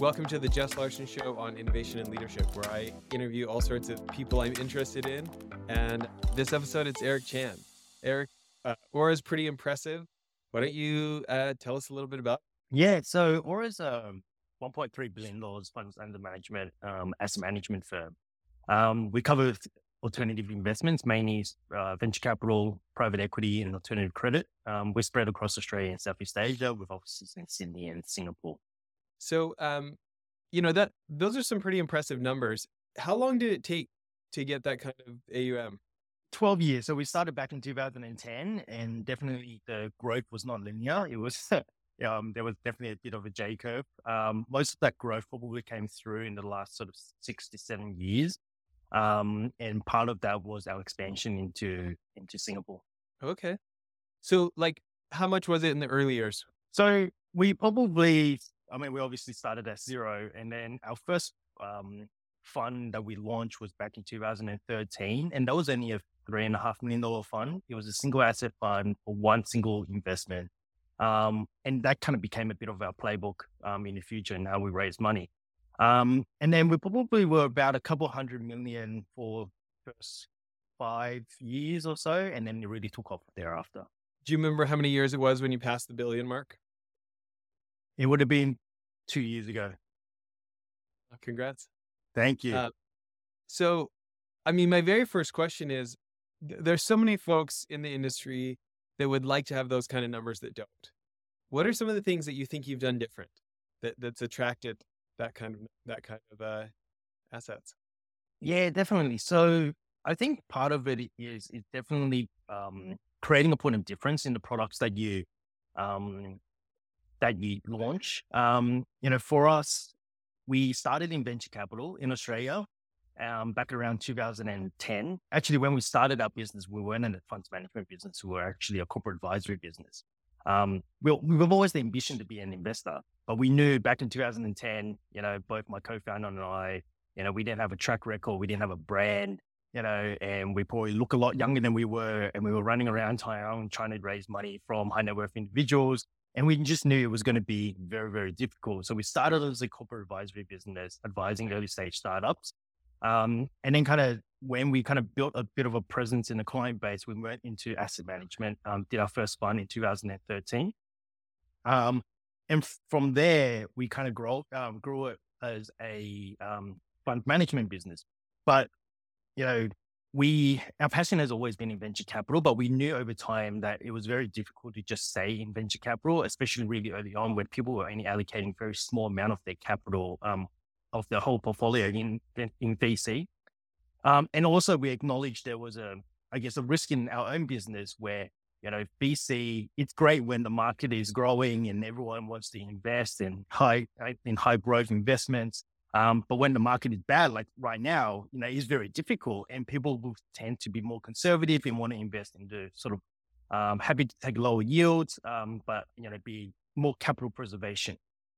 Welcome to the Jess Larson Show on innovation and leadership, where I interview all sorts of people I'm interested in. And this episode, it's Eric Chan. Eric, uh, Aura is pretty impressive. Why don't you uh, tell us a little bit about? Yeah, so Aura's a 1.3 billion dollars funds under management um, asset management firm. Um, we cover alternative investments, mainly uh, venture capital, private equity, and alternative credit. Um, we're spread across Australia and Southeast Asia with offices in Sydney and Singapore. So, um, you know that those are some pretty impressive numbers. How long did it take to get that kind of AUM? 12 years. So we started back in 2010 and definitely the growth was not linear. It was, um, there was definitely a bit of a J curve. Um, most of that growth probably came through in the last sort of six to seven years. Um, and part of that was our expansion into, into Singapore. Okay. So like how much was it in the early years? So we probably, I mean, we obviously started at zero and then our first, um, fund that we launched was back in 2013 and that was only a three and a half million dollar fund. It was a single asset fund for one single investment. Um, and that kind of became a bit of our playbook um, in the future and how we raise money. Um, and then we probably were about a couple hundred million for first five years or so, and then it really took off thereafter. Do you remember how many years it was when you passed the billion mark? It would have been two years ago. Congrats. Thank you. Uh, so, I mean, my very first question is there's so many folks in the industry that would like to have those kind of numbers that don't. What are some of the things that you think you've done different that that's attracted that kind of that kind of uh, assets? Yeah, definitely. So I think part of it is is definitely um, creating a point of difference in the products that you um, that you launch. Um, you know, for us, we started in venture capital in Australia um, back around 2010. Actually, when we started our business, we weren't in a funds management business. We were actually a corporate advisory business. Um, we, we've always the ambition to be an investor, but we knew back in 2010, you know, both my co-founder and I, you know, we didn't have a track record, we didn't have a brand, you know, and we probably look a lot younger than we were, and we were running around town trying to raise money from high net worth individuals, and we just knew it was going to be very, very difficult. So we started as a corporate advisory business, advising early stage startups. Um, and then kind of when we kind of built a bit of a presence in the client base, we went into asset management, um, did our first fund in 2013. Um, and from there, we kind of grow, um, grew it as a um, fund management business. But, you know, we, our passion has always been in venture capital, but we knew over time that it was very difficult to just say in venture capital, especially really early on when people were only allocating very small amount of their capital um, of their whole portfolio in in VC. Um, and also, we acknowledged there was a, I guess, a risk in our own business where you know VC. It's great when the market is growing and everyone wants to invest in high in high growth investments. Um, but when the market is bad, like right now, you know, it's very difficult, and people will tend to be more conservative and want to invest in the sort of um, happy to take lower yields, um, but you know, be more capital preservation.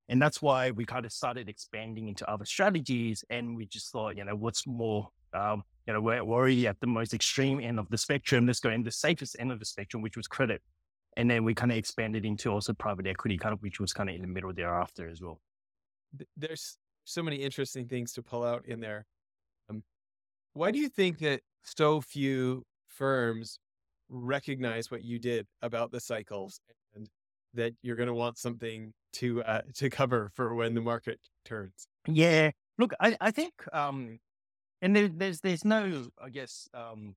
And that's why we kind of started expanding into other strategies. And we just thought, you know, what's more, um, you know, we're, already at the most extreme end of the spectrum. Let's go in the safest end of the spectrum, which was credit. And then we kind of expanded into also private equity, kind of, which was kind of in the middle thereafter as well. There's so many interesting things to pull out in there. Um, why do you think that so few firms recognize what you did about the cycles and that you're going to want something to uh, to cover for when the market turns? Yeah, look, I I think um, and there, there's there's no I guess um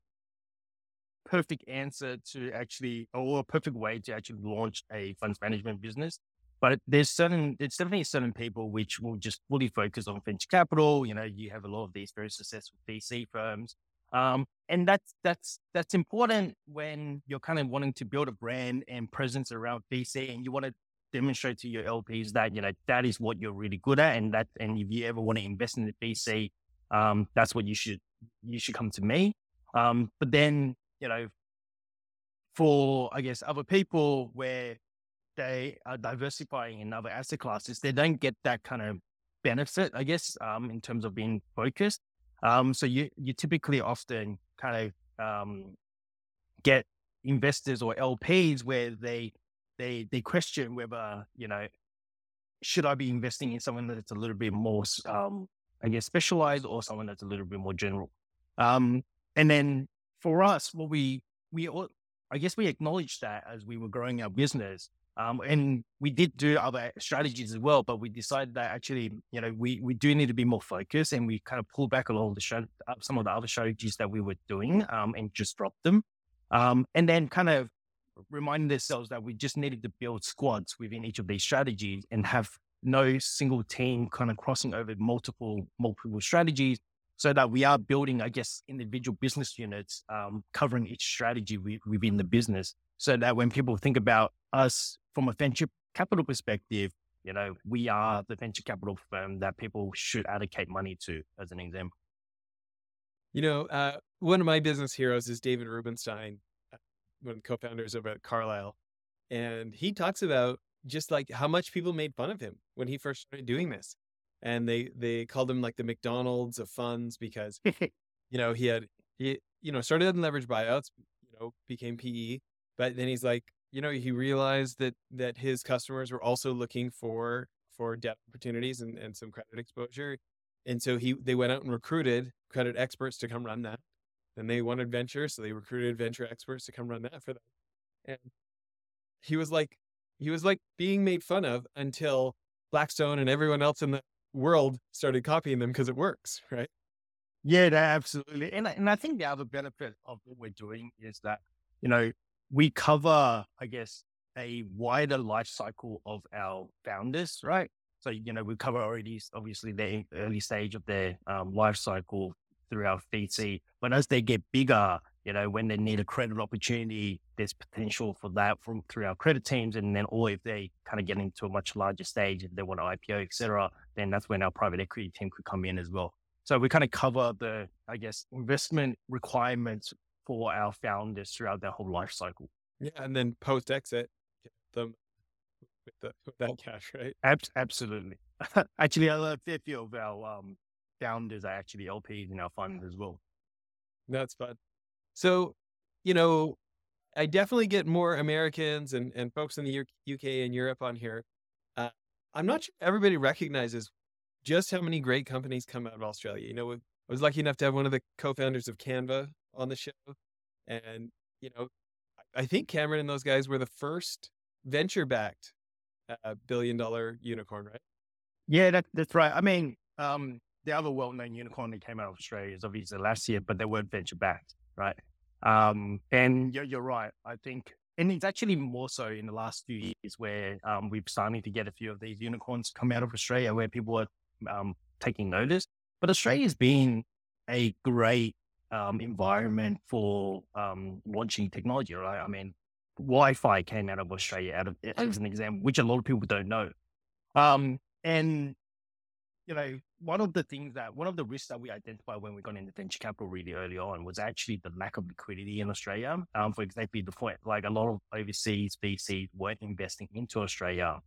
perfect answer to actually or a perfect way to actually launch a funds management business. But there's certain there's definitely certain people which will just fully focus on venture capital. You know, you have a lot of these very successful VC firms. Um, and that's that's that's important when you're kind of wanting to build a brand and presence around VC and you want to demonstrate to your LPs that, you know, that is what you're really good at. And that, and if you ever want to invest in the VC, um, that's what you should, you should come to me. Um, but then, you know, for, I guess, other people where they are diversifying in other asset classes, they don't get that kind of benefit, I guess, um, in terms of being focused. Um, so you, you typically often kind of, um, get investors or LPs where they they they question whether you know should I be investing in someone that's a little bit more, um, I guess, specialized or someone that's a little bit more general? Um, and then for us, what we, we, I guess we acknowledged that as we were growing our business. Um, and we did do other strategies as well, but we decided that actually, you know, we, we do need to be more focused and we kind of pulled back a lot of the uh, some of the other strategies that we were doing um, and just dropped them. Um, and then kind of reminding ourselves that we just needed to build squads within each of these strategies and have no single team kind of crossing over multiple multiple strategies so that we are building i guess individual business units um, covering each strategy within the business so that when people think about us from a venture capital perspective you know we are the venture capital firm that people should allocate money to as an example. You know uh, one of my business heroes is david rubenstein one of the co-founders over at Carlyle, and he talks about just like how much people made fun of him when he first started doing this, and they they called him like the McDonald's of funds because you know he had he you know started in leverage buyouts, you know became PE, but then he's like you know he realized that that his customers were also looking for for debt opportunities and, and some credit exposure and so he they went out and recruited credit experts to come run that then they wanted venture, so they recruited venture experts to come run that for them. And he was like, he was like being made fun of until Blackstone and everyone else in the world started copying them because it works, right? Yeah, absolutely. And and I think the other benefit of what we're doing is that you know we cover, I guess, a wider life cycle of our founders, right? So you know we cover already obviously the early stage of their um, life cycle through our VC. But as they get bigger, you know, when they need a credit opportunity, there's potential for that from through our credit teams. And then, or if they kind of get into a much larger stage, if they want to IPO, et cetera, then that's when our private equity team could come in as well. So we kind of cover the, I guess, investment requirements for our founders throughout their whole life cycle. Yeah. And then post exit, them with, the, with that cash, right? Ab- absolutely. Actually, a fair few of our um, founders are actually LPs in our fund as well. That's fun. So, you know, I definitely get more Americans and, and folks in the UK and Europe on here. Uh, I'm not sure everybody recognizes just how many great companies come out of Australia. You know, I was lucky enough to have one of the co-founders of Canva on the show, and you know, I think Cameron and those guys were the first venture-backed uh, billion-dollar unicorn, right? Yeah, that, that's right. I mean, um, the other well-known unicorn that came out of Australia is obviously last year, but they weren't venture backed, right? Um, and you're, you're, right. I think, and it's actually more so in the last few years where um, we're starting to get a few of these unicorns come out of Australia where people are um, taking notice. But Australia's been a great um, environment for um, launching technology, right? I mean, Wi-Fi came out of Australia, out of as an example, which a lot of people don't know. Um, and you know, one of the things that one of the risks that we identified when we got into venture capital really early on was actually the lack of liquidity in Australia. Um, for exactly the point, like a lot of overseas VCs weren't investing into Australia.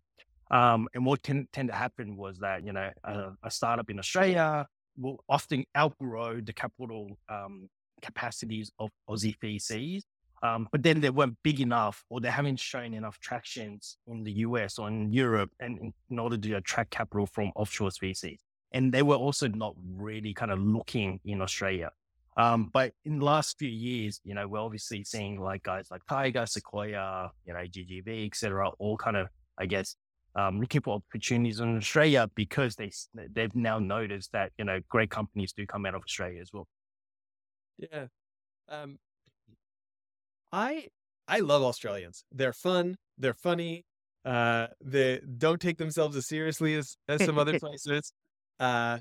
Um, and what can tend to happen was that you know a, a startup in Australia will often outgrow the capital um, capacities of Aussie VCs. Um, but then they weren't big enough or they haven't shown enough tractions in the US or in Europe and in order to attract capital from offshore VCs and they were also not really kind of looking in Australia. Um, but in the last few years, you know, we're obviously seeing like guys like Tiger, Sequoia, you know, GGV, et cetera, all kind of, I guess, um, looking for opportunities in Australia because they they've now noticed that you know great companies do come out of Australia as well. Yeah, um, I I love Australians. They're fun. They're funny. Uh, they don't take themselves as seriously as as some other places. Uh,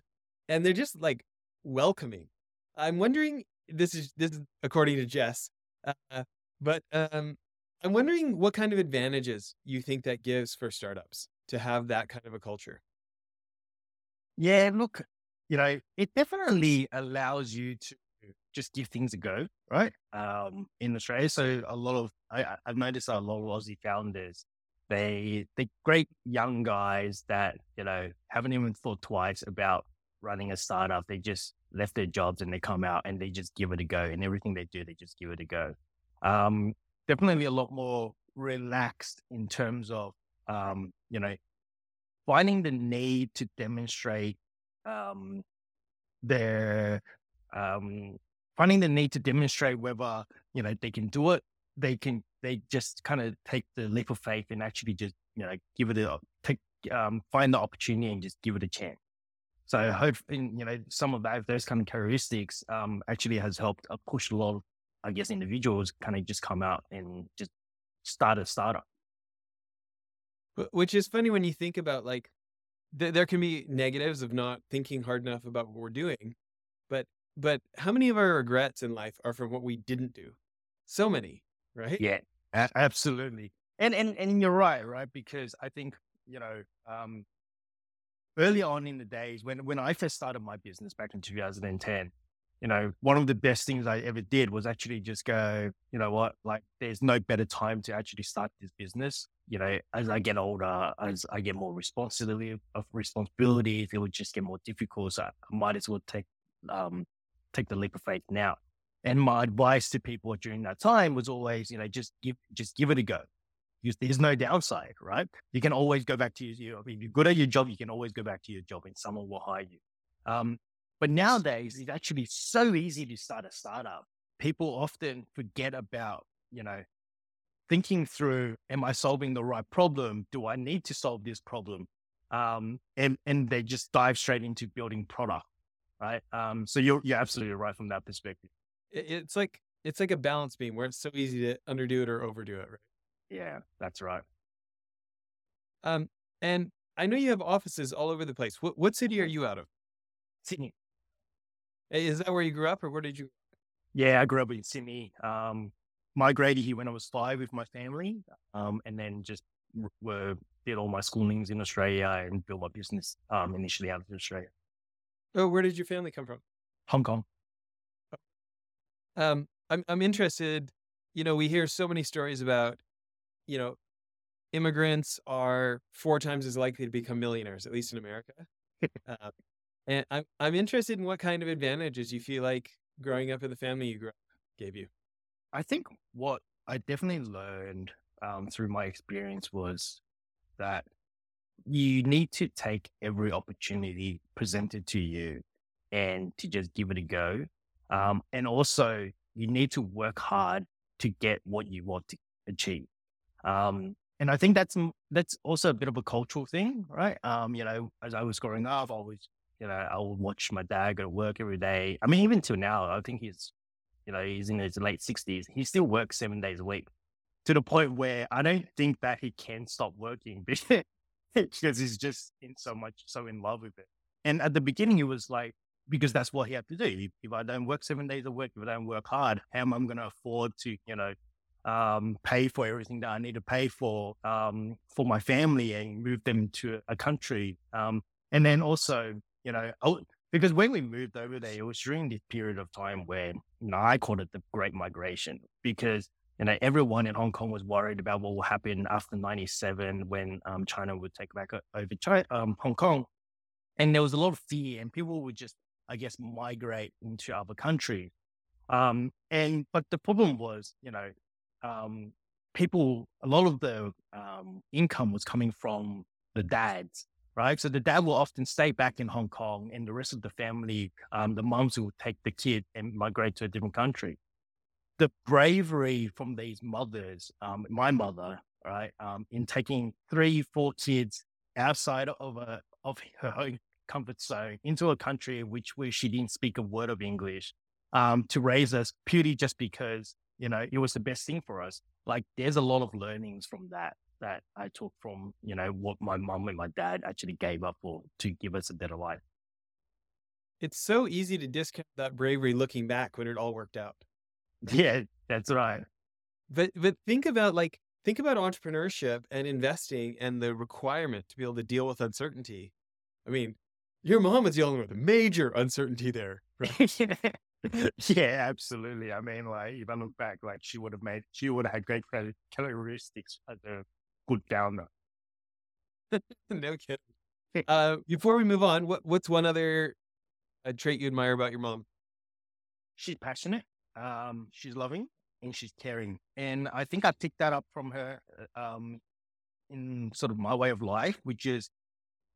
and they're just like welcoming. I'm wondering, this is, this is according to Jess, uh, but um, I'm wondering what kind of advantages you think that gives for startups to have that kind of a culture. Yeah, look, you know, it definitely allows you to just give things a go, right? Um, in Australia, so a lot of I, have noticed a lot of Aussie founders they they great young guys that you know haven't even thought twice about running a startup. They just left their jobs and they come out and they just give it a go. And everything they do, they just give it a go. Um, definitely a lot more relaxed in terms of um, you know finding the need to demonstrate um, their um, finding the need to demonstrate whether you know they can do it. They can. They just kind of take the leap of faith and actually just you know give it a take um, find the opportunity and just give it a chance. So hope you know some of that those kind of characteristics um, actually has helped uh, push a lot of I guess individuals kind of just come out and just start a startup. Which is funny when you think about like th- there can be negatives of not thinking hard enough about what we're doing, but but how many of our regrets in life are from what we didn't do? So many, right? Yeah, a- absolutely. And and and you're right, right? Because I think you know, um, early on in the days when when I first started my business back in 2010, you know, one of the best things I ever did was actually just go, you know what, like there's no better time to actually start this business. You know, as I get older, as I get more responsibility of responsibilities, it would just get more difficult. So I might as well take um take the leap of faith now. And my advice to people during that time was always, you know, just give just give it a go. There's no downside, right? You can always go back to your, job. if you're good at your job, you can always go back to your job and someone will hire you. Um, but nowadays, it's actually so easy to start a startup. People often forget about, you know, thinking through, am I solving the right problem? Do I need to solve this problem? Um, and, and they just dive straight into building product, right? Um, so you're, you're absolutely right from that perspective. It's like, it's like a balance beam where it's so easy to underdo it or overdo it, right? Yeah, that's right. Um, and I know you have offices all over the place. What, what city are you out of? Sydney. Is that where you grew up or where did you? Yeah, I grew up in Sydney. Um, migrated here when I was five with my family. Um, and then just were, did all my schoolings in Australia and built my business, um, initially out of Australia. Oh, where did your family come from? Hong Kong. Um, I'm, I'm interested, you know, we hear so many stories about, you know, immigrants are four times as likely to become millionaires, at least in America. uh, and I'm I'm interested in what kind of advantages you feel like growing up in the family you grew up gave you. I think what I definitely learned um, through my experience was that you need to take every opportunity presented to you and to just give it a go. Um, and also, you need to work hard to get what you want to achieve. Um, and I think that's that's also a bit of a cultural thing, right? Um, you know, as I was growing up, I was you know, I would watch my dad go to work every day. I mean, even till now, I think he's, you know, he's in his late sixties. He still works seven days a week to the point where I don't think that he can stop working because he's just in so much, so in love with it. And at the beginning, it was like, because that's what he had to do. If, if I don't work seven days a week, if I don't work hard, how am I going to afford to, you know, um, pay for everything that I need to pay for um, for my family and move them to a country. Um, and then also, you know, because when we moved over there, it was during this period of time where, you know, I called it the Great Migration because, you know, everyone in Hong Kong was worried about what will happen after 97 when um, China would take back over China, um, Hong Kong. And there was a lot of fear and people would just, I guess, migrate into other countries. Um, and, but the problem was, you know, um, people, a lot of the um, income was coming from the dads right? So the dad will often stay back in Hong Kong, and the rest of the family, um, the moms will take the kid and migrate to a different country. The bravery from these mothers, um, my mother, right, um, in taking three, four kids outside of a of her comfort zone into a country which where she didn't speak a word of English, um, to raise us purely just because you know it was the best thing for us. Like there's a lot of learnings from that that I took from, you know, what my mom and my dad actually gave up for to give us a better life. It's so easy to discount that bravery looking back when it all worked out. Yeah, that's right. But but think about like think about entrepreneurship and investing and the requirement to be able to deal with uncertainty. I mean, your mom was dealing with major uncertainty there, right? yeah, absolutely. I mean, like if I look back, like she would have made, she would have had great characteristics as a uh, good founder. no kidding. Uh, before we move on, what what's one other uh, trait you admire about your mom? She's passionate. Um, she's loving and she's caring, and I think I picked that up from her. Uh, um, in sort of my way of life, which is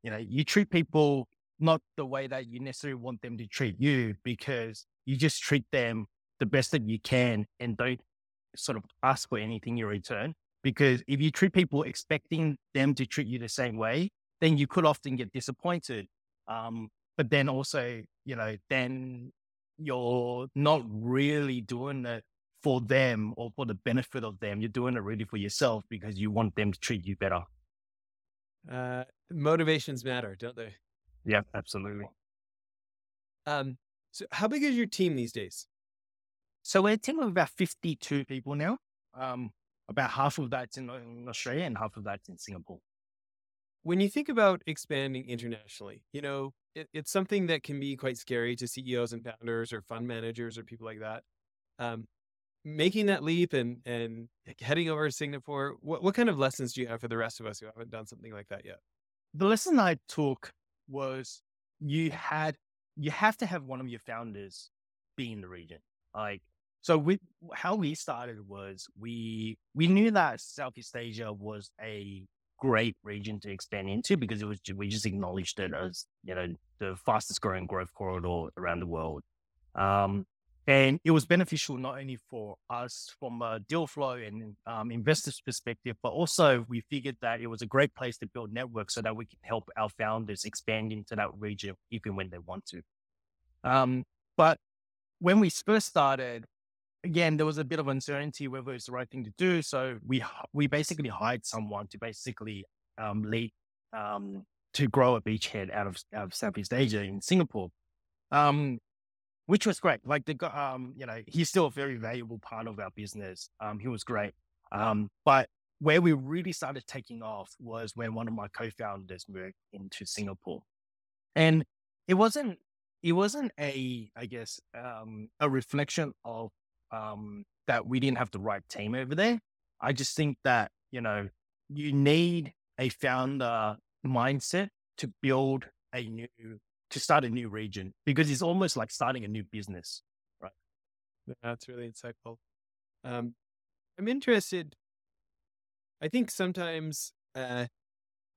you know, you treat people not the way that you necessarily want them to treat you because you just treat them the best that you can and don't sort of ask for anything in return. Because if you treat people expecting them to treat you the same way, then you could often get disappointed. Um, but then also, you know, then you're not really doing it for them or for the benefit of them. You're doing it really for yourself because you want them to treat you better. Uh, motivations matter, don't they? Yeah, absolutely. Um, so how big is your team these days? So we're a team of about 52 people now. Um, about half of that's in, in Australia and half of that's in Singapore. When you think about expanding internationally, you know, it, it's something that can be quite scary to CEOs and founders or fund managers or people like that. Um, making that leap and and heading over to Singapore, what, what kind of lessons do you have for the rest of us who haven't done something like that yet? The lesson I took was you had you have to have one of your founders be in the region. Like so we how we started was we we knew that Southeast Asia was a great region to expand into because it was we just acknowledged it as you know the fastest growing growth corridor around the world. Um, and it was beneficial not only for us from a deal flow and um, investors perspective, but also we figured that it was a great place to build networks so that we can help our founders expand into that region even when they want to. Um, but when we first started, again, there was a bit of uncertainty whether it's the right thing to do. So we we basically hired someone to basically um, lead um, to grow a beachhead out of, out of Southeast Asia in Singapore. Um, which was great. Like the um, you know, he's still a very valuable part of our business. Um, he was great. Um, but where we really started taking off was when one of my co-founders moved into Singapore, and it wasn't it wasn't a I guess um a reflection of um that we didn't have the right team over there. I just think that you know you need a founder mindset to build a new to start a new region because it's almost like starting a new business, right? That's really insightful. Um, I'm interested. I think sometimes uh,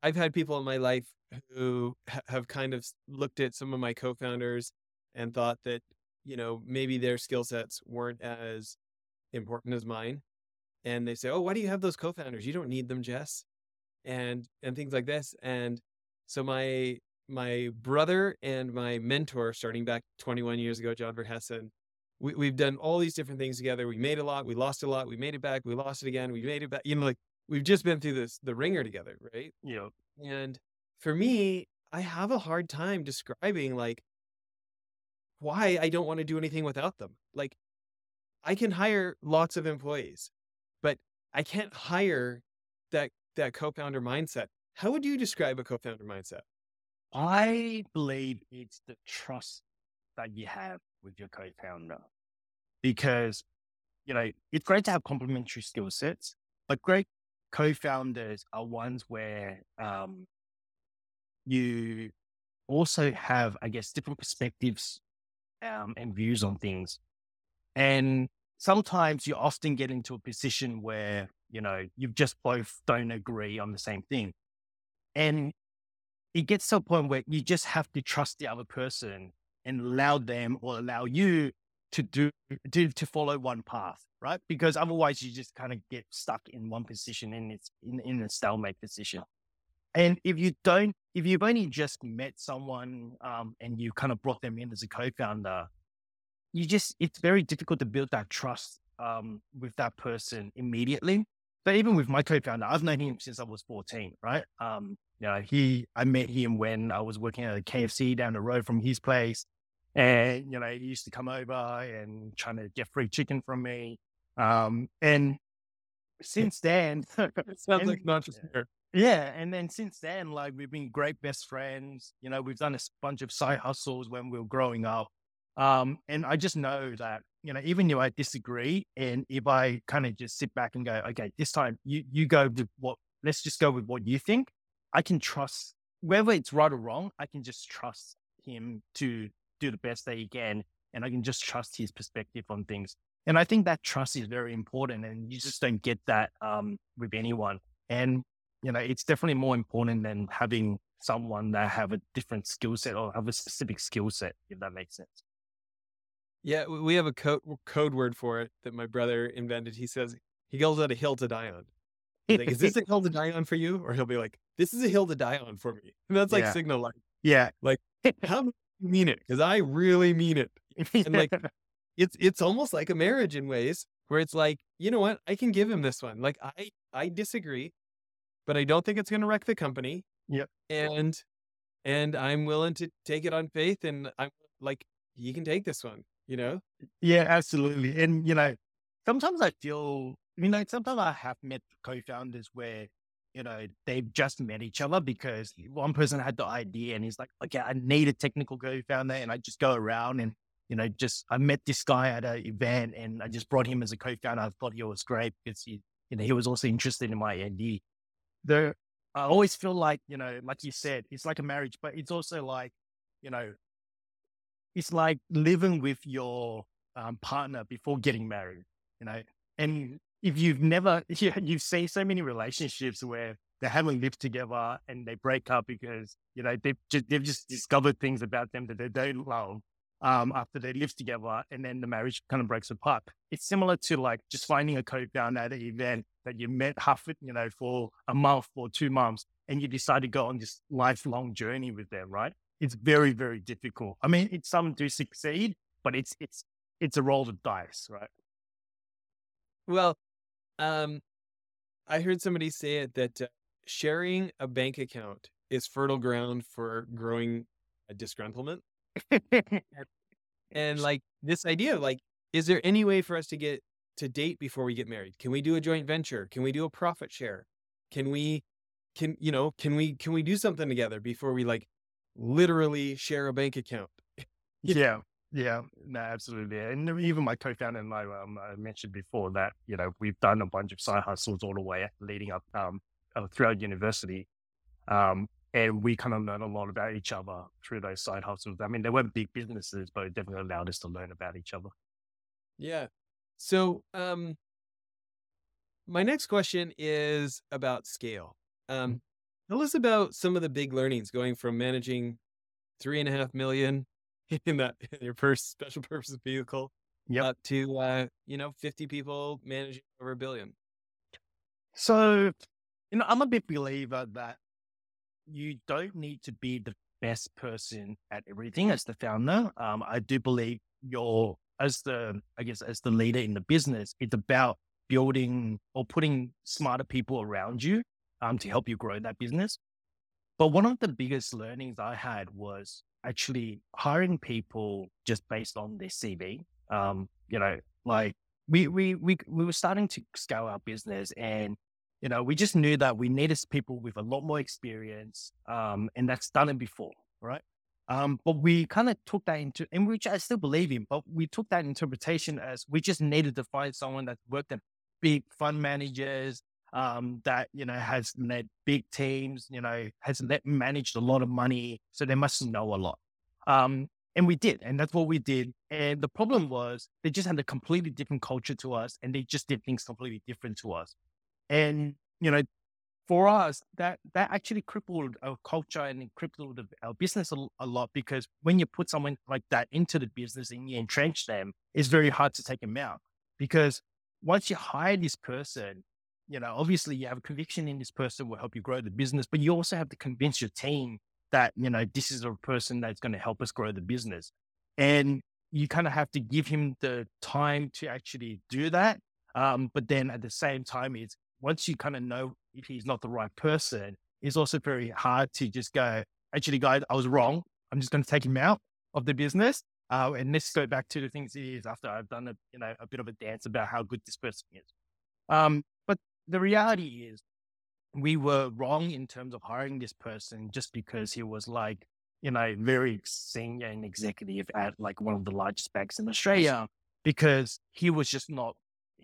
I've had people in my life who ha- have kind of looked at some of my co-founders and thought that you know maybe their skill sets weren't as important as mine, and they say, "Oh, why do you have those co-founders? You don't need them, Jess," and and things like this. And so my my brother and my mentor, starting back 21 years ago, John Verhessen, we, we've done all these different things together. We made a lot, we lost a lot, we made it back, we lost it again, we made it back. You know, like we've just been through this the ringer together, right? Yeah. And for me, I have a hard time describing like why I don't want to do anything without them. Like I can hire lots of employees, but I can't hire that that co-founder mindset. How would you describe a co-founder mindset? I believe it's the trust that you have with your co-founder because, you know, it's great to have complementary skill sets, but great co-founders are ones where um, you also have, I guess, different perspectives um, and views on things. And sometimes you often get into a position where, you know, you just both don't agree on the same thing. And it gets to a point where you just have to trust the other person and allow them or allow you to do to, to follow one path, right? Because otherwise you just kind of get stuck in one position and it's in, in a stalemate position. And if you don't, if you've only just met someone um, and you kind of brought them in as a co-founder, you just it's very difficult to build that trust um, with that person immediately. But even with my co-founder, I've known him since I was 14, right? Um, you know, he, I met him when I was working at a KFC down the road from his place. And, you know, he used to come over and trying to get free chicken from me. Um, and since then, sounds and, like not just here. Yeah. And then since then, like we've been great best friends. You know, we've done a bunch of side hustles when we were growing up. Um, and I just know that, you know, even if I disagree and if I kind of just sit back and go, okay, this time you, you go with what, let's just go with what you think. I can trust whether it's right or wrong. I can just trust him to do the best that he can. And I can just trust his perspective on things. And I think that trust is very important. And you just don't get that um, with anyone. And, you know, it's definitely more important than having someone that have a different skill set or have a specific skill set, if that makes sense. Yeah, we have a code code word for it that my brother invented. He says he goes it a hill to die on. like, is this a hill to die on for you? Or he'll be like, this is a hill to die on for me. And that's like Yeah. signal like, Yeah. like, how do you mean it? Because I really mean it. And like, it's it's almost like a marriage in ways where it's like, you know what? I can give him this one. Like I I disagree, but I don't think it's gonna wreck the company. Yep. And and I'm willing to take it on faith and I'm like, he can take this one, you know? Yeah, absolutely. And, you know, sometimes I feel, you know, sometimes I have met co founders where, you know, they've just met each other because one person had the idea and he's like, okay, I need a technical co founder. And I just go around and, you know, just I met this guy at an event and I just brought him as a co founder. I thought he was great because he, you know, he was also interested in my ND. The, I always feel like, you know, like you said, it's like a marriage, but it's also like, you know, it's like living with your um, partner before getting married, you know. And if you've never, you, you've seen so many relationships where they haven't lived together and they break up because you know they've just, they've just discovered things about them that they don't love um, after they live together, and then the marriage kind of breaks apart. It's similar to like just finding a co-founder at an event that you met half, you know, for a month or two months, and you decide to go on this lifelong journey with them, right? It's very, very difficult. I mean, it's some do succeed, but it's it's it's a roll of dice, right? Well, um, I heard somebody say it that uh, sharing a bank account is fertile ground for growing a disgruntlement. And like this idea of like, is there any way for us to get to date before we get married? Can we do a joint venture? Can we do a profit share? Can we, can, you know, can we, can we do something together before we like literally share a bank account? Yeah, yeah, no, absolutely. And even my co-founder and I, um, I mentioned before that you know we've done a bunch of side hustles all the way leading up um, uh, throughout university, um, and we kind of learned a lot about each other through those side hustles. I mean, they weren't big businesses, but it definitely allowed us to learn about each other. Yeah. So, um, my next question is about scale. Um, tell us about some of the big learnings going from managing three and a half million in that in your first special purpose vehicle Yep. up to uh, you know 50 people managing over a billion. So, you know, I'm a big believer that you don't need to be the best person at everything as the founder. Um, I do believe you're as the, I guess, as the leader in the business, it's about building or putting smarter people around you um, to help you grow that business. But one of the biggest learnings I had was actually hiring people just based on their CV. Um, you know, like we we we we were starting to scale our business, and you know, we just knew that we needed people with a lot more experience, um, and that's done it before, right? Um, but we kind of took that into, and which I still believe in, but we took that interpretation as we just needed to find someone that worked at big fund managers, um, that you know has led big teams, you know, has led, managed a lot of money, so they must know a lot. Um, and we did, and that's what we did. And the problem was they just had a completely different culture to us, and they just did things completely different to us. And you know, for us, that that actually crippled our culture and crippled our business a, a lot because when you put someone like that into the business and you entrench them, it's very hard to take them out because once you hire this person, you know, obviously you have a conviction in this person will help you grow the business, but you also have to convince your team that, you know, this is a person that's going to help us grow the business. And you kind of have to give him the time to actually do that. Um, but then at the same time, it's once you kind of know if he's not the right person, it's also very hard to just go, actually, guys, I was wrong. I'm just going to take him out of the business. Uh, and let's go back to the things it is after I've done a, you know, a bit of a dance about how good this person is. Um, but the reality is we were wrong in terms of hiring this person just because he was like, you know, very senior and executive at like one of the largest banks in Australia because he was just not,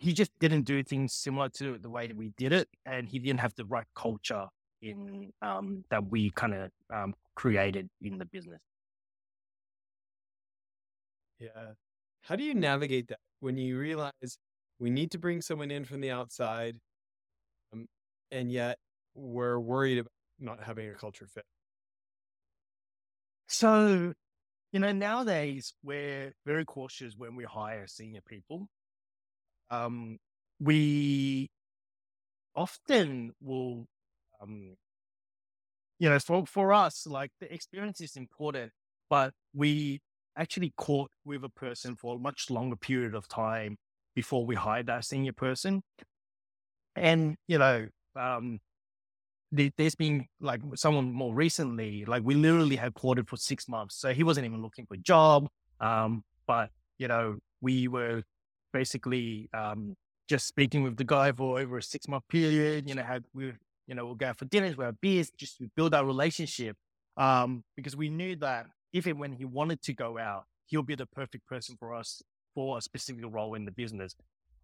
he just didn't do things similar to the way that we did it. And he didn't have the right culture in, um, that we kind of, um, created in the business. Yeah. How do you navigate that when you realize we need to bring someone in from the outside, um, and yet we're worried about not having a culture fit? So, you know, nowadays we're very cautious when we hire senior people. Um, we often will, um, you know, for, for us, like the experience is important, but we actually caught with a person for a much longer period of time before we hired that senior person. And, you know, um, there's been like someone more recently, like we literally had courted for six months. So he wasn't even looking for a job. Um, but, you know, we were basically um, just speaking with the guy for over a six month period, you know, had we, you know, we'll go out for dinners, we have beers, just to build our relationship. Um, because we knew that if and when he wanted to go out, he'll be the perfect person for us for a specific role in the business.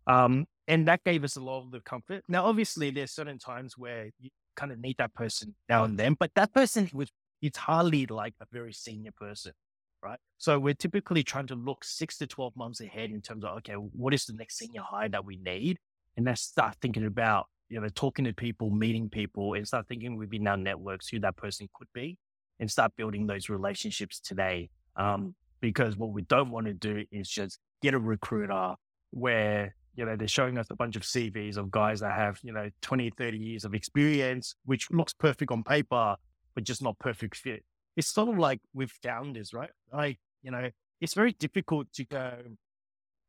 Um, and that gave us a lot of the comfort. Now, obviously, there's certain times where you kind of need that person now and then, but that person was, it's hardly like a very senior person, right? So we're typically trying to look six to 12 months ahead in terms of, okay, what is the next senior hire that we need? And then start thinking about, you know, talking to people, meeting people, and start thinking within our networks who that person could be and start building those relationships today. Um, because what we don't want to do is just get a recruiter where you know, they're showing us a bunch of CVs of guys that have, you know, 20, 30 years of experience, which looks perfect on paper, but just not perfect fit. It's sort of like with founders, right? Like, you know, it's very difficult to go.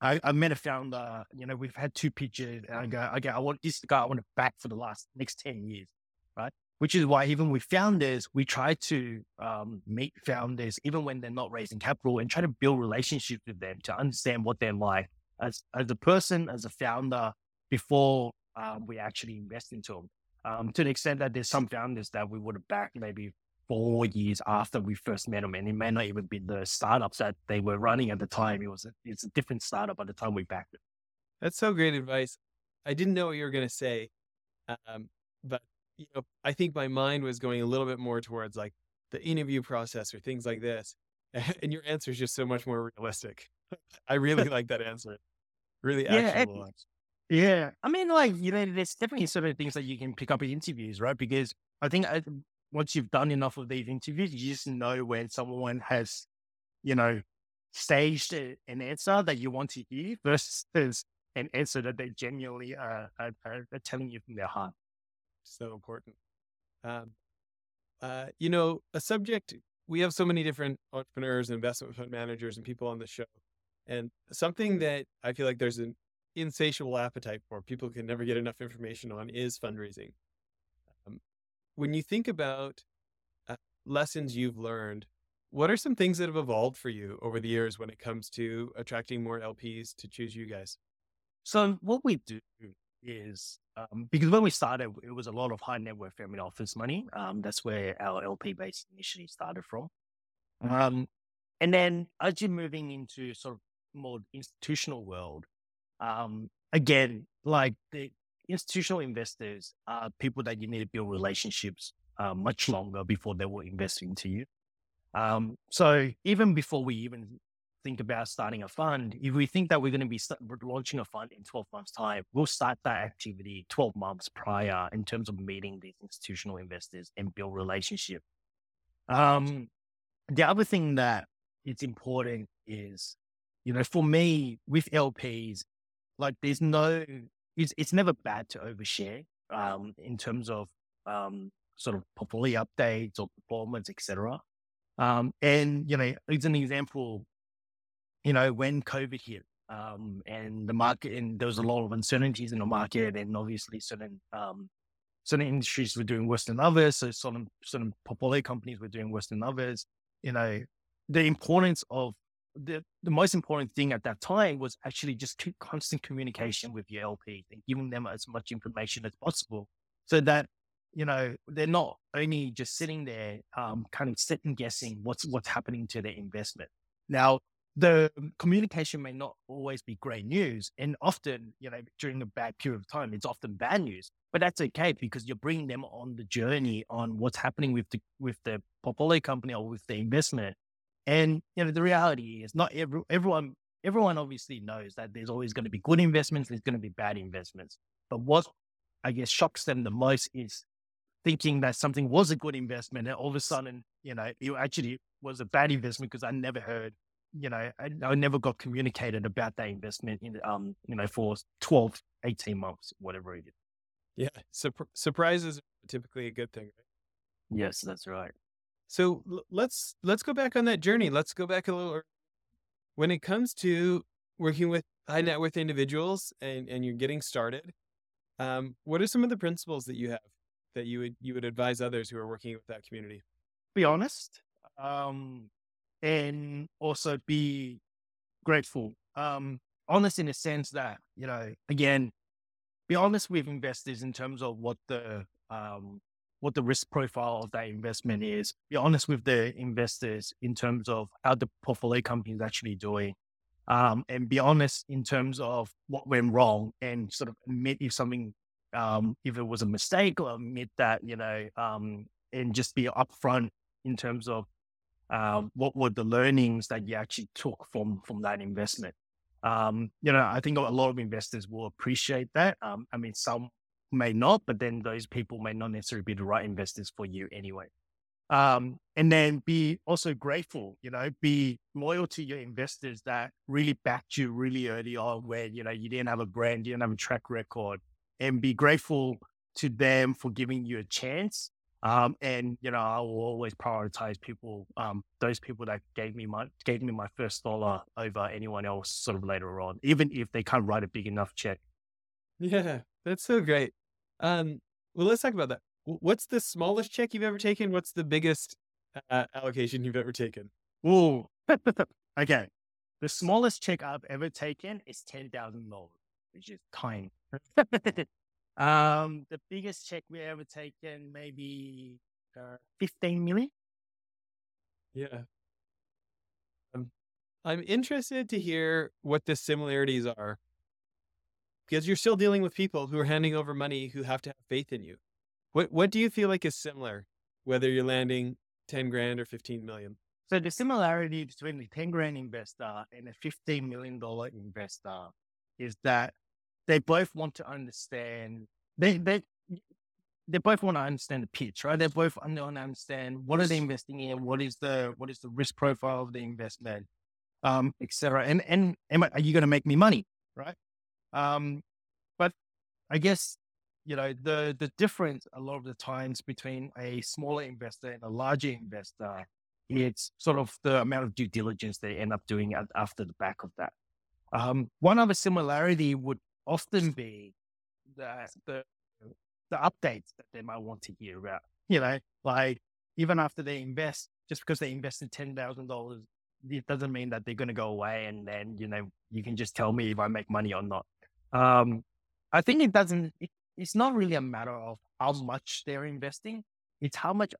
I, I met a founder, you know, we've had two pitches and I go, okay, I want this guy, I want to back for the last next 10 years, right? Which is why even with founders, we try to um, meet founders, even when they're not raising capital and try to build relationships with them to understand what they're like as as a person, as a founder, before um, we actually invest into them. Um, to the extent that there's some founders that we would have backed maybe four years after we first met them, and it may not even be the startups that they were running at the time. It was a, it's a different startup by the time we backed it. That's so great advice. I didn't know what you were going to say, um, but you know, I think my mind was going a little bit more towards like the interview process or things like this, and your answer is just so much more realistic. I really like that answer. Really Yeah, actionable. yeah. I mean, like you know, there's definitely certain things that you can pick up in interviews, right? Because I think I, once you've done enough of these interviews, you just know when someone has, you know, staged an answer that you want to hear versus an answer that they genuinely uh, are, are, are telling you from their heart. So important. Um, uh, you know, a subject, we have so many different entrepreneurs and investment fund managers and people on the show. And something that I feel like there's an insatiable appetite for, people can never get enough information on, is fundraising. When you think about uh, lessons you've learned, what are some things that have evolved for you over the years when it comes to attracting more LPs to choose you guys? So what we do is um, because when we started, it was a lot of high net worth family office money. Um, that's where our LP base initially started from. Um, and then as you're moving into sort of more institutional world, um, again, like the institutional investors are people that you need to build relationships uh, much longer before they will invest into you. Um, so even before we even think about starting a fund, if we think that we're going to be st- launching a fund in 12 months time, we'll start that activity 12 months prior in terms of meeting these institutional investors and build relationship. Um, the other thing that it's important is you know, for me with LPs, like there's no, it's, it's never bad to overshare um, in terms of um, sort of portfolio updates or performance, etc. Um, and you know, as an example, you know, when COVID hit um, and the market, and there was a lot of uncertainties in the market, and obviously certain um, certain industries were doing worse than others, so certain certain portfolio companies were doing worse than others. You know, the importance of the, the most important thing at that time was actually just keep constant communication with your LP and giving them as much information as possible so that you know they're not only just sitting there um, kind of sitting guessing what's what's happening to their investment. Now the communication may not always be great news and often you know during a bad period of time it's often bad news but that's okay because you're bringing them on the journey on what's happening with the with the portfolio company or with the investment and you know, the reality is not every, everyone everyone obviously knows that there's always going to be good investments, there's going to be bad investments. But what I guess shocks them the most is thinking that something was a good investment. And all of a sudden, you know, it actually was a bad investment because I never heard, you know, I, I never got communicated about that investment in, um, you know, for 12, 18 months, whatever it is. Yeah. surprises are typically a good thing, right? Yes, that's right. So l- let's let's go back on that journey. Let's go back a little. When it comes to working with high net worth individuals and and you're getting started, um, what are some of the principles that you have that you would you would advise others who are working with that community? Be honest, um, and also be grateful. Um, honest in the sense that you know, again, be honest with investors in terms of what the um, what the risk profile of that investment is. Be honest with the investors in terms of how the portfolio company is actually doing. Um, and be honest in terms of what went wrong and sort of admit if something, um, if it was a mistake or admit that, you know, um, and just be upfront in terms of um, what were the learnings that you actually took from from that investment. Um, you know, I think a lot of investors will appreciate that. Um, I mean, some may not, but then those people may not necessarily be the right investors for you anyway. Um, and then be also grateful, you know, be loyal to your investors that really backed you really early on where, you know, you didn't have a brand, you didn't have a track record and be grateful to them for giving you a chance. Um, and you know, I will always prioritize people, um, those people that gave me my gave me my first dollar over anyone else sort of later on, even if they can't write a big enough check. Yeah, that's so great. Um, well, let's talk about that. What's the smallest check you've ever taken? What's the biggest uh, allocation you've ever taken? Ooh, okay. The smallest check I've ever taken is ten thousand dollars, which is tiny. um, the biggest check we ever taken maybe uh, fifteen million. Yeah. Um, I'm interested to hear what the similarities are because you're still dealing with people who are handing over money who have to have faith in you. What what do you feel like is similar, whether you're landing 10 grand or 15 million? So the similarity between the 10 grand investor and a 15 million dollar investor is that they both want to understand they they they both want to understand the pitch, right? They both want to understand what are they investing in, what is the what is the risk profile of the investment, um, etc. And and am I, are you going to make me money, right? Um, but I guess you know the the difference a lot of the times between a smaller investor and a larger investor it's sort of the amount of due diligence they end up doing after the back of that. Um, one other similarity would often be that the the updates that they might want to hear about you know like even after they invest just because they invested ten thousand dollars it doesn't mean that they're going to go away and then you know you can just tell me if i make money or not um, I think it doesn't, it, it's not really a matter of how much they're investing, it's how much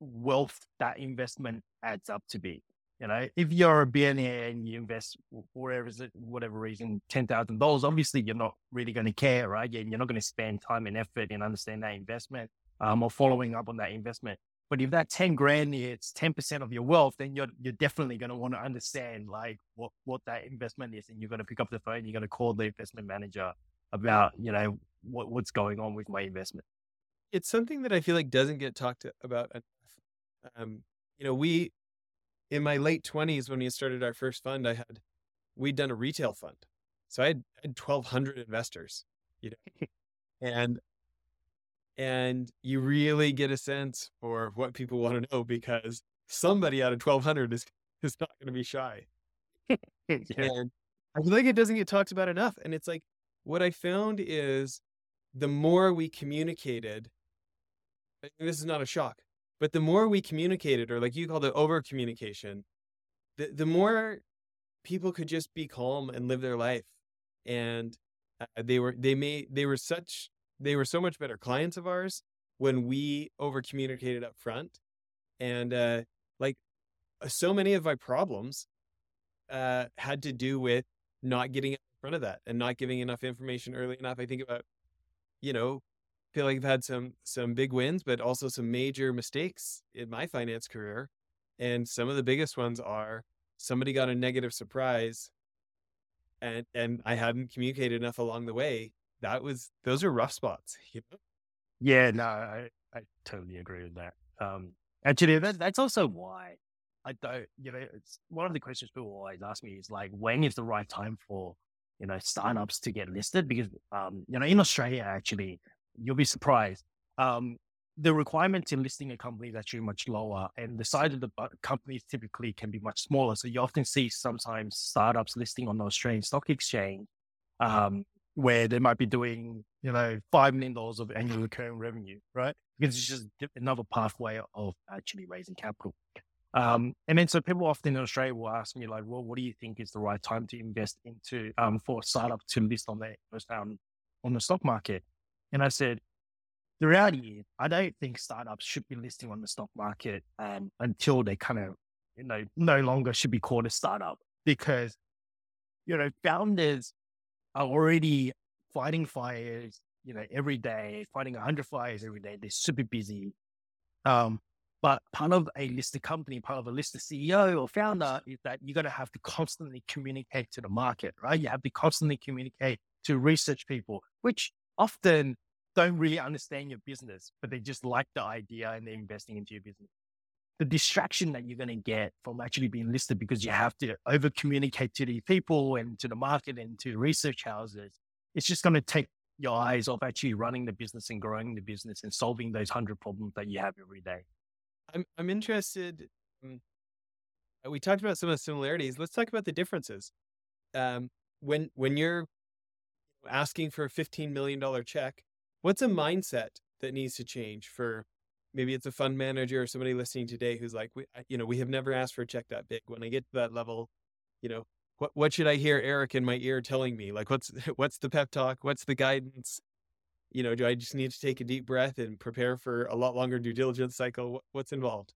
wealth that investment adds up to be. You know, if you're a billionaire and you invest whatever, whatever reason, $10,000, obviously you're not really going to care, right? You're not going to spend time and effort in understanding that investment um, or following up on that investment. But if that 10 grand is 10% of your wealth, then you're, you're definitely going to want to understand like what, what that investment is. And you're going to pick up the phone, you're going to call the investment manager about, you know, what, what's going on with my investment. It's something that I feel like doesn't get talked about enough. Um, you know, we, in my late 20s, when we started our first fund, I had, we'd done a retail fund. So I had, I had 1,200 investors, you know, and and you really get a sense for what people want to know because somebody out of 1200 is is not going to be shy yeah. and i feel like it doesn't get talked about enough and it's like what i found is the more we communicated this is not a shock but the more we communicated or like you called it over communication the, the more people could just be calm and live their life and uh, they were they made they were such they were so much better clients of ours when we over communicated up front and uh like uh, so many of my problems uh had to do with not getting in front of that and not giving enough information early enough. I think about you know feel like i've had some some big wins but also some major mistakes in my finance career. And some of the biggest ones are somebody got a negative surprise and and i hadn't communicated enough along the way that was those are rough spots. You know? Yeah, no, I, I totally agree with that. Um, actually, that, that's also why I don't, you know, it's one of the questions people always ask me is like, when is the right time for, you know, startups to get listed? Because, um, you know, in Australia, actually, you'll be surprised. Um, the requirement in listing a company is actually much lower and the size of the companies typically can be much smaller. So you often see sometimes startups listing on the Australian Stock Exchange, um, where they might be doing, you know, $5 million of annual recurring revenue, right? Because it's just another pathway of actually raising capital. Um, and then so people often in Australia will ask me like, well, what do you think is the right time to invest into um, for a startup to list on the um, on the stock market? And I said, the reality is, I don't think startups should be listing on the stock market um, until they kind of, you know, no longer should be called a startup because, you know, founders are already fighting fires, you know, every day, fighting 100 fires every day. They're super busy. Um, but part of a listed company, part of a listed CEO or founder is that you're going to have to constantly communicate to the market, right? You have to constantly communicate to research people, which often don't really understand your business, but they just like the idea and they're investing into your business. The distraction that you're going to get from actually being listed because you have to over communicate to the people and to the market and to research houses, it's just going to take your eyes off actually running the business and growing the business and solving those hundred problems that you have every day. I'm I'm interested. Um, we talked about some of the similarities. Let's talk about the differences. Um, when when you're asking for a fifteen million dollar check, what's a mindset that needs to change for maybe it's a fund manager or somebody listening today who's like, we, you know, we have never asked for a check that big. When I get to that level, you know, what what should I hear Eric in my ear telling me? Like, what's what's the pep talk? What's the guidance? You know, do I just need to take a deep breath and prepare for a lot longer due diligence cycle? What's involved?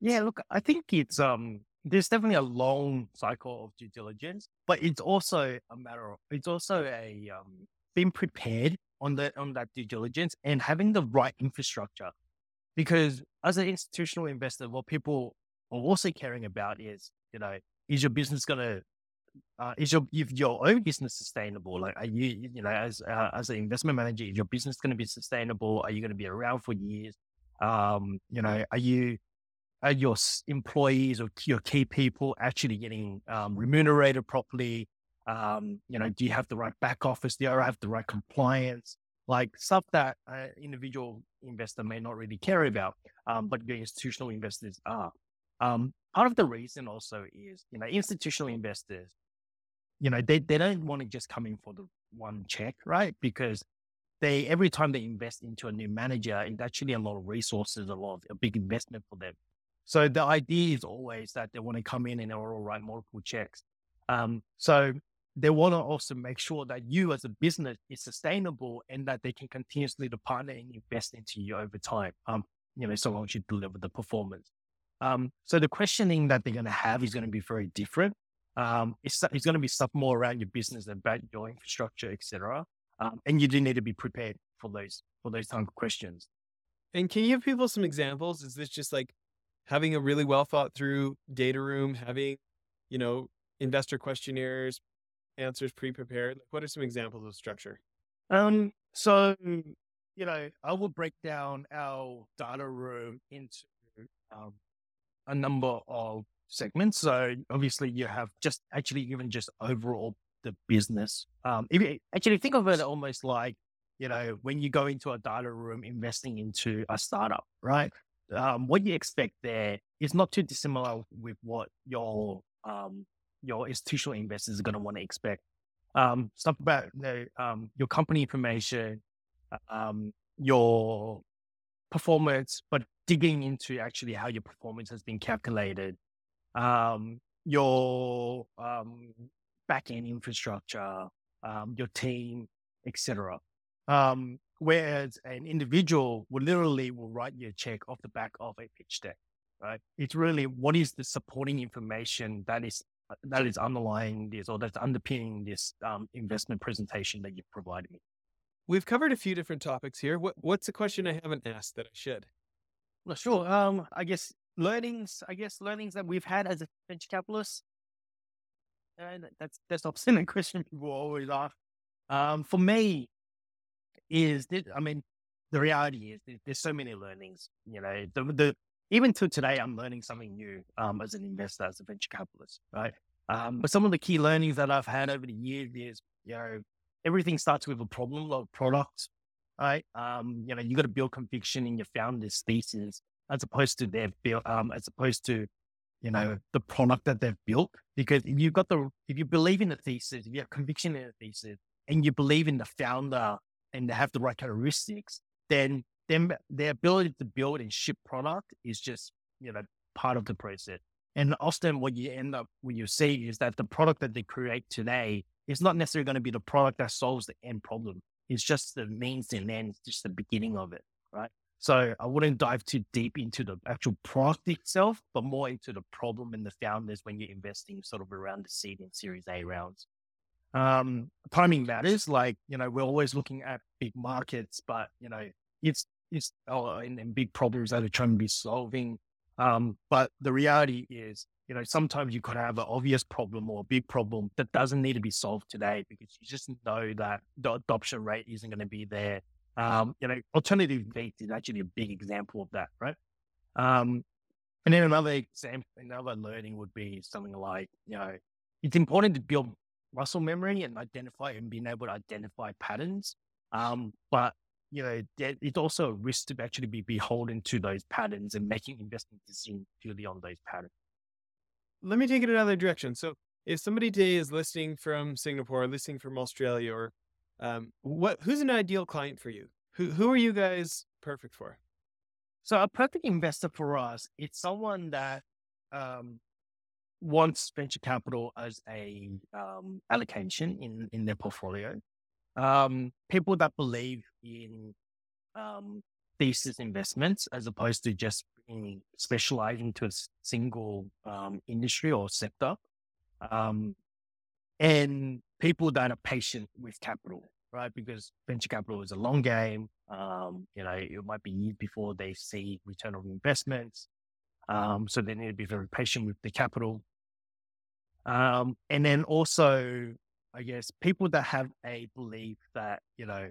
Yeah, look, I think it's um there's definitely a long cycle of due diligence, but it's also a matter of it's also a um being prepared on that on that due diligence and having the right infrastructure. Because as an institutional investor, what people are also caring about is, you know, is your business going to uh, is your if your own business sustainable? Like, are you you know as uh, as an investment manager, is your business going to be sustainable? Are you going to be around for years? Um, you know, are you are your employees or your key people actually getting um, remunerated properly? Um, you know, do you have the right back office? Do you have the right compliance? Like stuff that an individual investor may not really care about, um, but the institutional investors are. Um, part of the reason also is, you know, institutional investors, you know, they, they don't want to just come in for the one check, right? Because they, every time they invest into a new manager, it's actually a lot of resources, a lot of a big investment for them. So the idea is always that they want to come in and they will write multiple checks. Um, so they want to also make sure that you as a business is sustainable and that they can continuously partner and invest into you over time. Um, you know, so long as you deliver the performance. Um, so the questioning that they're going to have is going to be very different. Um, it's, it's going to be stuff more around your business, and about your infrastructure, etc. Um, and you do need to be prepared for those for those type of questions. And can you give people some examples? Is this just like having a really well thought through data room, having you know investor questionnaires, answers pre-prepared? What are some examples of structure? Um, so you know, I will break down our data room into um, a number of segments. So obviously, you have just actually even just overall the business. Um, if you actually think of it almost like you know when you go into a data room investing into a startup, right? Um, what you expect there is not too dissimilar with what your um, your institutional investors are going to want to expect. Um, stuff about um, your company information, um, your performance, but digging into actually how your performance has been calculated, um, your um, back end infrastructure, um, your team, etc. Whereas an individual will literally will write you a check off the back of a pitch deck, right? It's really what is the supporting information that is that is underlying this or that's underpinning this um, investment presentation that you've provided me. We've covered a few different topics here. What, what's a question I haven't asked that I should? Well, sure. Um, I guess learnings. I guess learnings that we've had as a venture capitalist. And that's that's obviously a question people always ask. Um, for me, is this, I mean, the reality is there's so many learnings. You know, the, the even to today, I'm learning something new um, as an investor, as a venture capitalist, right? Um, but some of the key learnings that I've had over the years is, you know, everything starts with a problem or product, right? Um, you know, you got to build conviction in your founder's thesis as opposed to their build, um, as opposed to, you know, the product that they've built. Because if you've got the, if you believe in the thesis, if you have conviction in the thesis, and you believe in the founder and they have the right characteristics, then them their ability to build and ship product is just you know part of the process. And often what you end up what you see is that the product that they create today is not necessarily going to be the product that solves the end problem. It's just the means and ends, just the beginning of it, right? So I wouldn't dive too deep into the actual product itself, but more into the problem and the founders when you're investing sort of around the seed and series A rounds. Um, timing matters. Like, you know, we're always looking at big markets, but you know, it's it's oh, and, and big problems that are trying to be solving. Um, but the reality is, you know, sometimes you could have an obvious problem or a big problem that doesn't need to be solved today because you just know that the adoption rate isn't going to be there. Um, you know, alternative data is actually a big example of that, right? Um, and then another example, another learning would be something like, you know, it's important to build muscle memory and identify and being able to identify patterns. Um, but you know, it's also a risk to actually be beholden to those patterns and making investment decisions purely on those patterns. Let me take it another direction. So, if somebody today is listening from Singapore, listening from Australia, or um, what, who's an ideal client for you? Who who are you guys perfect for? So, a perfect investor for us, it's someone that um, wants venture capital as a um, allocation in in their portfolio um, people that believe in um, thesis investments as opposed to just being into a single um, industry or sector, um, and people that are patient with capital, right? Because venture capital is a long game. Um, you know, it might be years before they see return on investments. Um, so they need to be very patient with the capital. Um, and then also I guess, people that have a belief that, you know,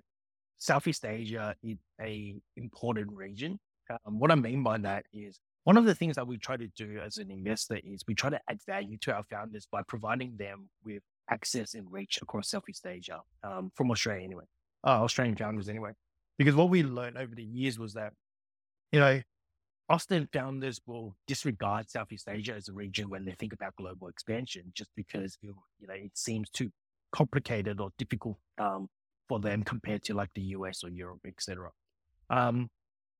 Southeast Asia is a important region. Um, what I mean by that is one of the things that we try to do as an investor is we try to add value to our founders by providing them with access and reach across Southeast Asia, um, from Australia anyway, uh, Australian founders anyway. Because what we learned over the years was that, you know, Austin founders will disregard Southeast Asia as a region when they think about global expansion, just because you know it seems too complicated or difficult um, for them compared to like the US or Europe, etc. Um,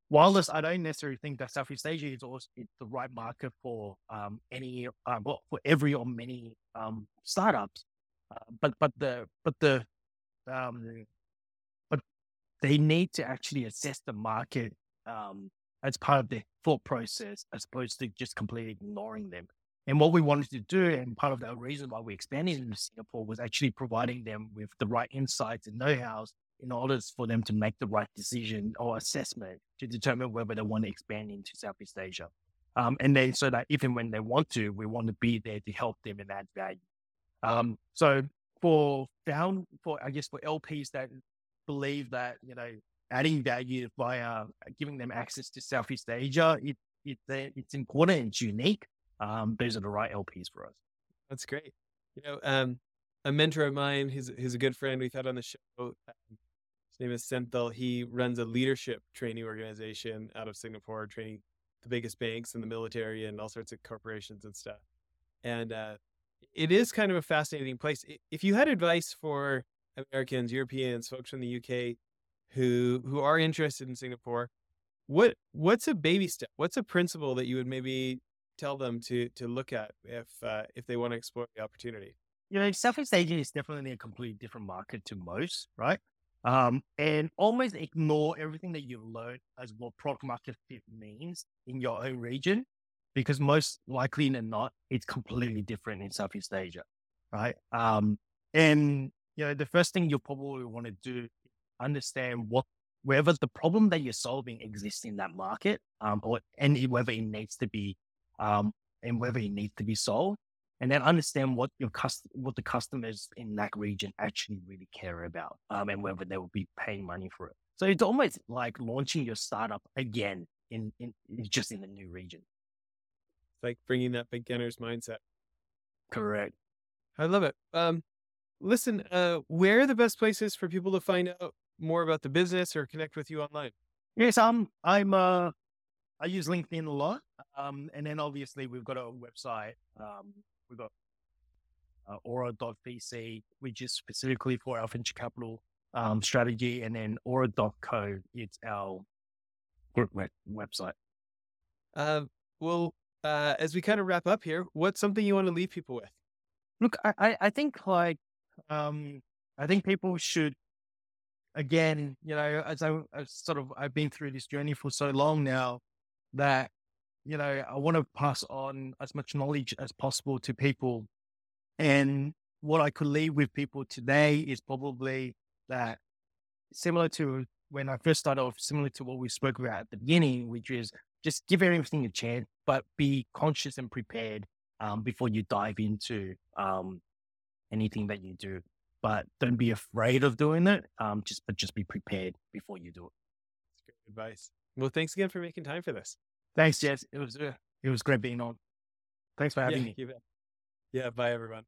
while this, I don't necessarily think that Southeast Asia is also it's the right market for um, any, um, well, for every or many um, startups. Uh, but but the but the um, but they need to actually assess the market um, as part of their thought process, as opposed to just completely ignoring them. And what we wanted to do, and part of the reason why we expanded into Singapore was actually providing them with the right insights and know-hows in order for them to make the right decision or assessment to determine whether they want to expand into Southeast Asia. Um, and then so that even when they want to, we want to be there to help them and add value. Um, so for found for I guess for LPs that believe that you know adding value via giving them access to Southeast Asia, it, it it's important, it's unique um, those are the right LPs for us. That's great. You know, um, a mentor of mine, he's, he's a good friend we've had on the show. Um, his name is Senthil. He runs a leadership training organization out of Singapore, training the biggest banks and the military and all sorts of corporations and stuff. And uh, it is kind of a fascinating place. If you had advice for Americans, Europeans, folks from the UK who who are interested in Singapore, what what's a baby step? What's a principle that you would maybe tell them to to look at if uh, if they want to explore the opportunity? You know, Southeast Asia is definitely a completely different market to most, right? Um, and almost ignore everything that you've learned as what product market fit means in your own region, because most likely than not, it's completely different in Southeast Asia, right? Um, and you know, the first thing you probably want to do understand what whether the problem that you're solving exists in that market, um, or and whether it needs to be um, and whether it needs to be solved, and then understand what your cust- what the customers in that region actually really care about, um, and whether they will be paying money for it. So it's almost like launching your startup again in, in in- just in a new region. It's like bringing that beginner's mindset. Correct. I love it. Um, listen, uh, where are the best places for people to find out more about the business or connect with you online? Yes, um, I'm uh, I use LinkedIn a lot. Um, and then obviously we've got a website. Um, we've got uh, aura.vc, which is specifically for our venture capital um, strategy, and then aura.co, it's our group web- website. Uh, well, uh, as we kind of wrap up here, what's something you want to leave people with? Look, I, I, think like, um, I think people should, again, you know, as I, I sort of, I've been through this journey for so long now that, you know, I want to pass on as much knowledge as possible to people. And what I could leave with people today is probably that similar to when I first started off, similar to what we spoke about at the beginning, which is just give everything a chance, but be conscious and prepared um, before you dive into um, anything that you do. But don't be afraid of doing it. Um, just but just be prepared before you do it. That's great advice. Well, thanks again for making time for this. Thanks, Jess. It was uh, it was great being on. Thanks for having yeah, me. Yeah, bye everyone.